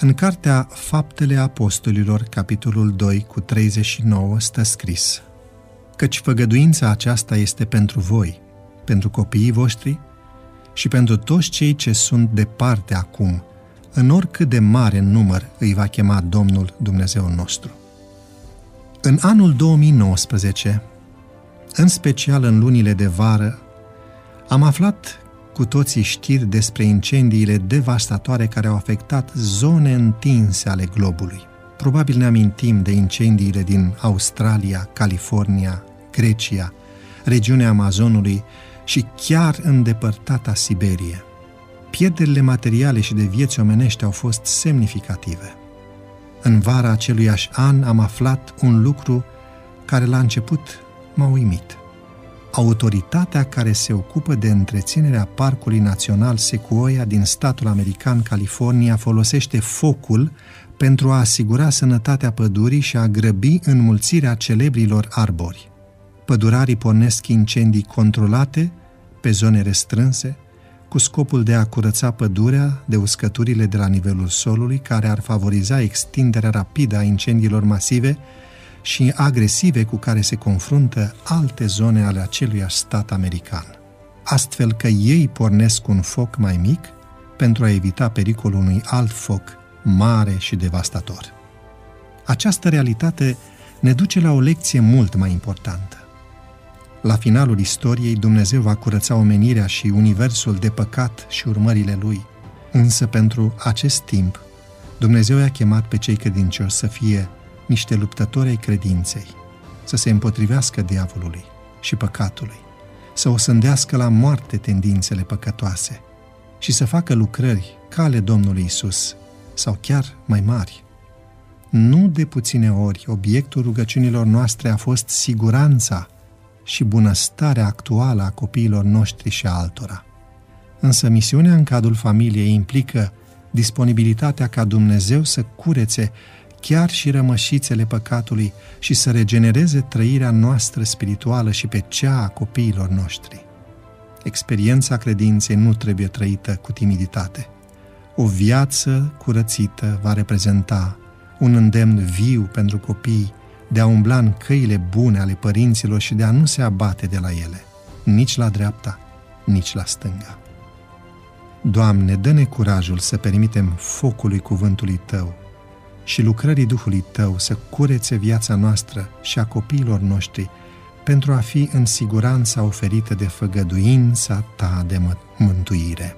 În cartea Faptele Apostolilor, capitolul 2, cu 39, stă scris Căci făgăduința aceasta este pentru voi, pentru copiii voștri și pentru toți cei ce sunt departe acum, în oricât de mare număr îi va chema Domnul Dumnezeu nostru. În anul 2019, în special în lunile de vară, am aflat cu toții știri despre incendiile devastatoare care au afectat zone întinse ale globului. Probabil ne amintim de incendiile din Australia, California, Grecia, regiunea Amazonului și chiar îndepărtata Siberie. Pierderile materiale și de vieți omenești au fost semnificative. În vara aceluiași an am aflat un lucru care la început m-a uimit. Autoritatea care se ocupă de întreținerea Parcului Național Sequoia din statul american California folosește focul pentru a asigura sănătatea pădurii și a grăbi înmulțirea celebrilor arbori. Pădurarii pornesc incendii controlate pe zone restrânse, cu scopul de a curăța pădurea de uscăturile de la nivelul solului, care ar favoriza extinderea rapidă a incendiilor masive și agresive cu care se confruntă alte zone ale acelui stat american. Astfel că ei pornesc un foc mai mic pentru a evita pericolul unui alt foc mare și devastator. Această realitate ne duce la o lecție mult mai importantă. La finalul istoriei, Dumnezeu va curăța omenirea și universul de păcat și urmările lui. Însă pentru acest timp, Dumnezeu i-a chemat pe cei credincioși să fie niște luptători ai credinței, să se împotrivească diavolului și păcatului, să o sândească la moarte tendințele păcătoase și să facă lucrări cale Domnului Isus sau chiar mai mari. Nu de puține ori obiectul rugăciunilor noastre a fost siguranța și bunăstarea actuală a copiilor noștri și a altora. Însă misiunea în cadrul familiei implică disponibilitatea ca Dumnezeu să curețe chiar și rămășițele păcatului și să regenereze trăirea noastră spirituală și pe cea a copiilor noștri. Experiența credinței nu trebuie trăită cu timiditate. O viață curățită va reprezenta un îndemn viu pentru copii de a umbla în căile bune ale părinților și de a nu se abate de la ele, nici la dreapta, nici la stânga. Doamne, dă-ne curajul să permitem focului cuvântului Tău și lucrării Duhului Tău să curețe viața noastră și a copiilor noștri pentru a fi în siguranța oferită de făgăduința Ta de mântuire.